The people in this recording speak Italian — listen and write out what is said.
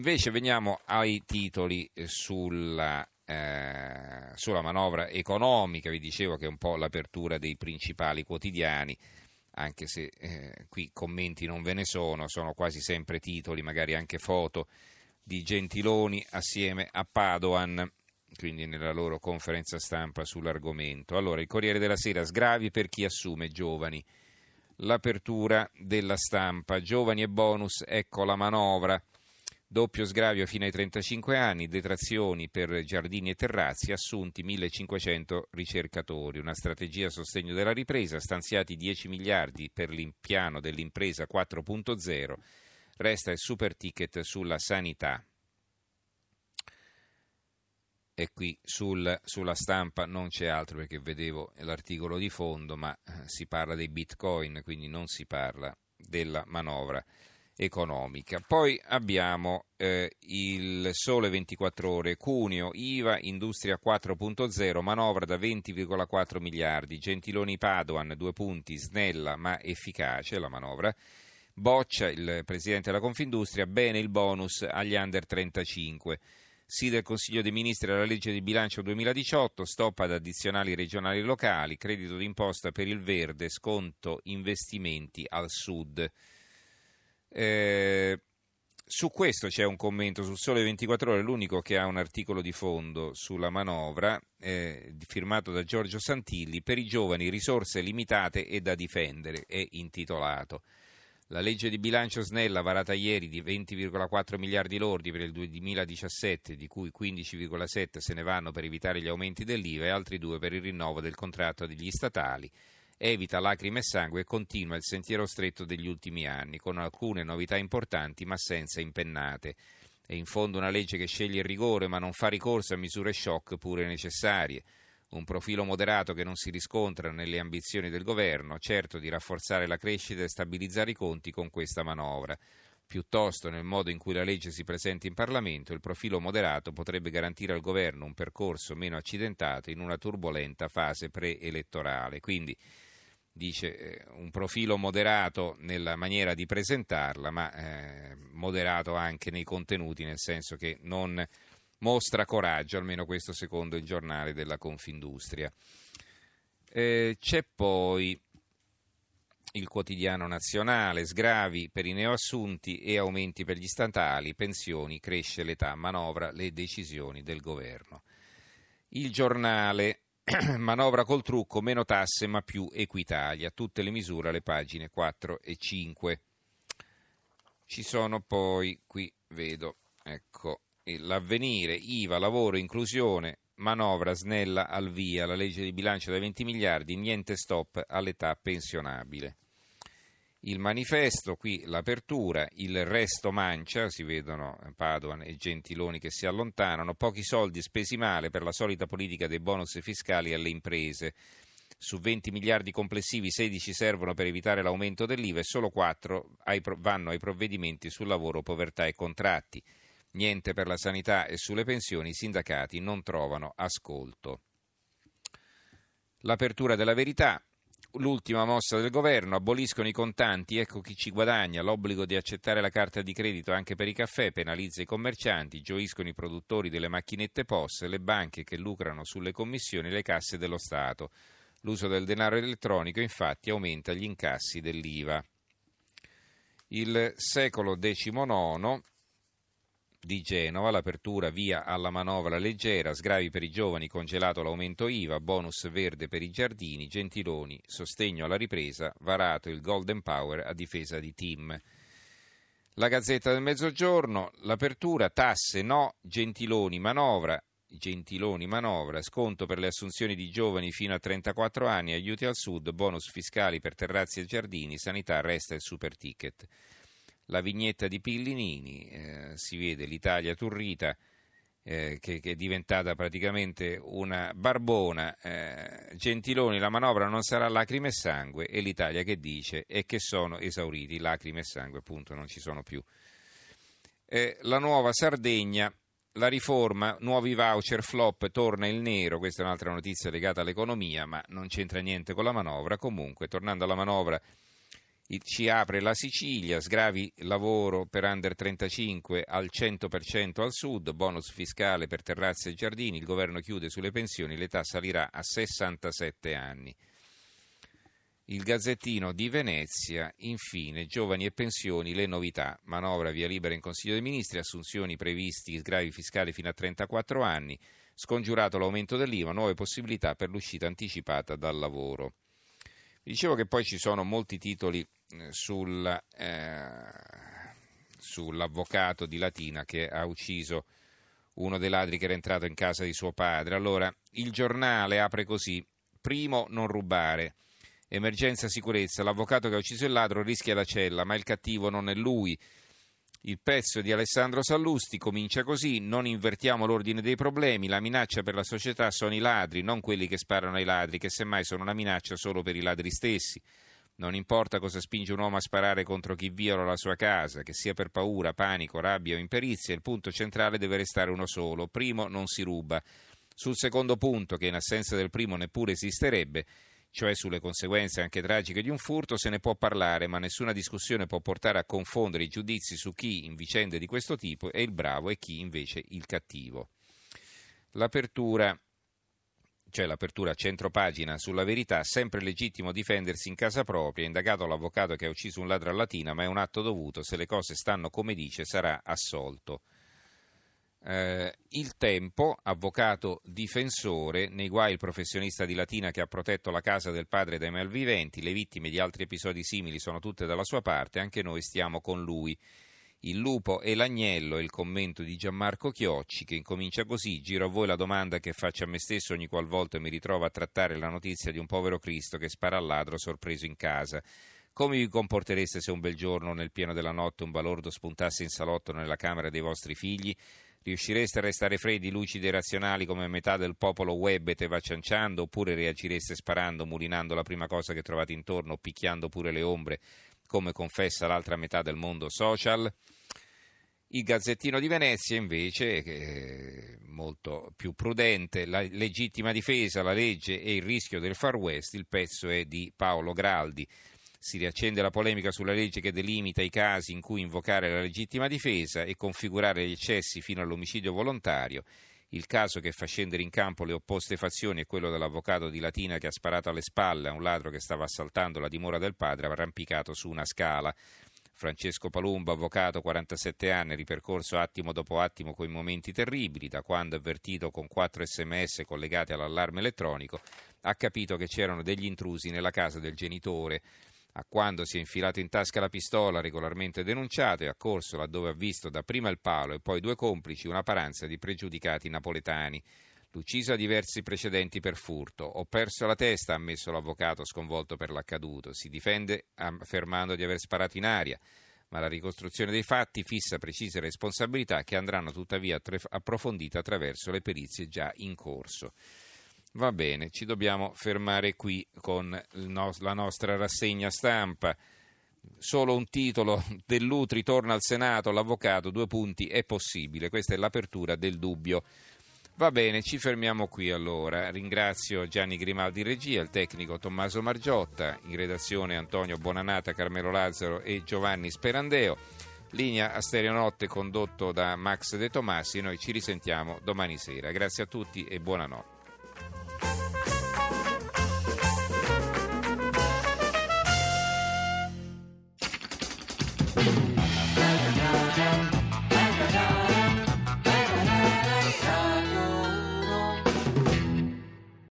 invece veniamo ai titoli sulla, eh, sulla manovra economica, vi dicevo che è un po' l'apertura dei principali quotidiani anche se eh, qui commenti non ve ne sono, sono quasi sempre titoli, magari anche foto di Gentiloni assieme a Padoan, quindi nella loro conferenza stampa sull'argomento. Allora, il Corriere della Sera, sgravi per chi assume giovani. L'apertura della stampa, giovani e bonus, ecco la manovra. Doppio sgravio fino ai 35 anni, detrazioni per giardini e terrazzi, assunti 1500 ricercatori, una strategia a sostegno della ripresa, stanziati 10 miliardi per l'impiano dell'impresa 4.0, resta il super ticket sulla sanità. E qui sul, sulla stampa non c'è altro perché vedevo l'articolo di fondo, ma eh, si parla dei bitcoin, quindi non si parla della manovra economica. Poi abbiamo eh, il Sole 24 ore, Cuneo, IVA, Industria 4.0, manovra da 20,4 miliardi, Gentiloni Padoan, due punti, snella ma efficace la manovra. Boccia, il presidente della Confindustria, bene il bonus agli under 35. Sì del Consiglio dei Ministri alla legge di bilancio 2018, stop ad addizionali regionali e locali, credito d'imposta per il verde, sconto investimenti al sud. Eh, su questo c'è un commento sul Sole 24 Ore, l'unico che ha un articolo di fondo sulla manovra, eh, firmato da Giorgio Santilli, per i giovani risorse limitate e da difendere, è intitolato. La legge di bilancio snella varata ieri di 20,4 miliardi lordi per il 2017, di cui 15,7 se ne vanno per evitare gli aumenti dell'IVA e altri due per il rinnovo del contratto degli statali, evita lacrime e sangue e continua il sentiero stretto degli ultimi anni, con alcune novità importanti ma senza impennate. È in fondo una legge che sceglie il rigore ma non fa ricorso a misure shock pure necessarie. Un profilo moderato che non si riscontra nelle ambizioni del governo, certo di rafforzare la crescita e stabilizzare i conti con questa manovra. Piuttosto, nel modo in cui la legge si presenta in Parlamento, il profilo moderato potrebbe garantire al governo un percorso meno accidentato in una turbolenta fase preelettorale. Quindi dice eh, un profilo moderato nella maniera di presentarla, ma eh, moderato anche nei contenuti, nel senso che non mostra coraggio, almeno questo secondo il giornale della Confindustria. Eh, c'è poi il quotidiano nazionale, sgravi per i neoassunti e aumenti per gli statali, pensioni, cresce l'età, manovra le decisioni del governo. Il giornale manovra col trucco, meno tasse ma più Equitalia, tutte le misure alle pagine 4 e 5. Ci sono poi, qui vedo, ecco, l'avvenire, IVA, lavoro, inclusione, manovra snella al via, la legge di bilancio da 20 miliardi, niente stop all'età pensionabile il manifesto, qui l'apertura, il resto mancia, si vedono Padoan e Gentiloni che si allontanano, pochi soldi spesi male per la solita politica dei bonus fiscali alle imprese. Su 20 miliardi complessivi 16 servono per evitare l'aumento dell'IVA e solo 4 vanno ai provvedimenti sul lavoro, povertà e contratti. Niente per la sanità e sulle pensioni i sindacati non trovano ascolto. L'apertura della verità, L'ultima mossa del governo, aboliscono i contanti, ecco chi ci guadagna, l'obbligo di accettare la carta di credito anche per i caffè penalizza i commercianti, gioiscono i produttori delle macchinette POS, le banche che lucrano sulle commissioni e le casse dello Stato. L'uso del denaro elettronico infatti aumenta gli incassi dell'IVA. Il secolo XIX di Genova, l'apertura via alla manovra leggera, sgravi per i giovani, congelato l'aumento IVA, bonus verde per i giardini, Gentiloni, sostegno alla ripresa, varato il Golden Power a difesa di Tim. La Gazzetta del Mezzogiorno, l'apertura, tasse no, Gentiloni manovra, Gentiloni manovra, sconto per le assunzioni di giovani fino a 34 anni, aiuti al sud, bonus fiscali per terrazzi e giardini, sanità resta il super ticket la vignetta di Pillinini, eh, si vede l'Italia turrita eh, che, che, è diventata praticamente una barbona. Eh, Gentiloni, la manovra non sarà lacrime e sangue e l'Italia che dice è che sono esauriti, lacrime e sangue appunto non ci sono più. Eh, la nuova Sardegna, la riforma, nuovi voucher, flop, torna il nero, questa è un'altra notizia legata all'economia ma non c'entra niente con la manovra, comunque tornando alla manovra ci apre la Sicilia, sgravi lavoro per under 35 al 100% al sud, bonus fiscale per terrazze e giardini, il governo chiude sulle pensioni, l'età salirà a 67 anni. Il Gazzettino di Venezia, infine, giovani e pensioni, le novità, manovra via libera in Consiglio dei Ministri, assunzioni previsti, sgravi fiscali fino a 34 anni, scongiurato l'aumento dell'IVA, nuove possibilità per l'uscita anticipata dal lavoro. Dicevo che poi ci sono molti titoli sul, eh, sull'avvocato di Latina che ha ucciso uno dei ladri che era entrato in casa di suo padre. Allora, il giornale apre così: primo, non rubare. Emergenza sicurezza. L'avvocato che ha ucciso il ladro rischia la cella, ma il cattivo non è lui. Il pezzo di Alessandro Sallusti comincia così: Non invertiamo l'ordine dei problemi, la minaccia per la società sono i ladri, non quelli che sparano ai ladri, che semmai sono una minaccia solo per i ladri stessi. Non importa cosa spinge un uomo a sparare contro chi viola la sua casa, che sia per paura, panico, rabbia o imperizia, il punto centrale deve restare uno solo. Primo, non si ruba. Sul secondo punto, che in assenza del primo neppure esisterebbe, cioè sulle conseguenze anche tragiche di un furto, se ne può parlare, ma nessuna discussione può portare a confondere i giudizi su chi in vicende di questo tipo è il bravo e chi invece il cattivo. L'apertura cioè l'apertura a centropagina sulla verità, sempre legittimo difendersi in casa propria, indagato l'avvocato che ha ucciso un ladro a Latina, ma è un atto dovuto, se le cose stanno come dice sarà assolto. Eh, il Tempo, avvocato difensore, nei guai il professionista di Latina che ha protetto la casa del padre dai malviventi, le vittime di altri episodi simili sono tutte dalla sua parte, anche noi stiamo con lui. Il lupo e l'agnello è il commento di Gianmarco Chiocci che incomincia così, giro a voi la domanda che faccio a me stesso ogni qualvolta mi ritrovo a trattare la notizia di un povero Cristo che spara al ladro sorpreso in casa. Come vi comportereste se un bel giorno, nel pieno della notte, un balordo spuntasse in salotto nella camera dei vostri figli? Riuscireste a restare freddi, lucidi e razionali come metà del popolo web e te va cianciando oppure reagireste sparando, mulinando la prima cosa che trovate intorno, picchiando pure le ombre, come confessa l'altra metà del mondo social? Il Gazzettino di Venezia invece, è molto più prudente, la legittima difesa, la legge e il rischio del Far West, il pezzo è di Paolo Graldi. Si riaccende la polemica sulla legge che delimita i casi in cui invocare la legittima difesa e configurare gli eccessi fino all'omicidio volontario. Il caso che fa scendere in campo le opposte fazioni è quello dell'avvocato di Latina che ha sparato alle spalle a un ladro che stava assaltando la dimora del padre arrampicato su una scala. Francesco Palumbo, avvocato, 47 anni, ripercorso attimo dopo attimo quei momenti terribili, da quando avvertito con quattro sms collegati all'allarme elettronico, ha capito che c'erano degli intrusi nella casa del genitore a quando si è infilato in tasca la pistola regolarmente denunciato e ha corso laddove ha visto dapprima il palo e poi due complici una paranza di pregiudicati napoletani. L'ucciso ha diversi precedenti per furto. Ho perso la testa, ha ammesso l'avvocato sconvolto per l'accaduto. Si difende affermando di aver sparato in aria, ma la ricostruzione dei fatti fissa precise responsabilità che andranno tuttavia approfondite attraverso le perizie già in corso. Va bene, ci dobbiamo fermare qui con la nostra rassegna stampa. Solo un titolo dell'Utri torna al Senato, l'avvocato, due punti, è possibile. Questa è l'apertura del dubbio. Va bene, ci fermiamo qui allora. Ringrazio Gianni Grimaldi regia, il tecnico Tommaso Margiotta, in redazione Antonio Bonanata, Carmelo Lazzaro e Giovanni Sperandeo. Linea a Stereonotte condotto da Max De Tomassi. Noi ci risentiamo domani sera. Grazie a tutti e buonanotte.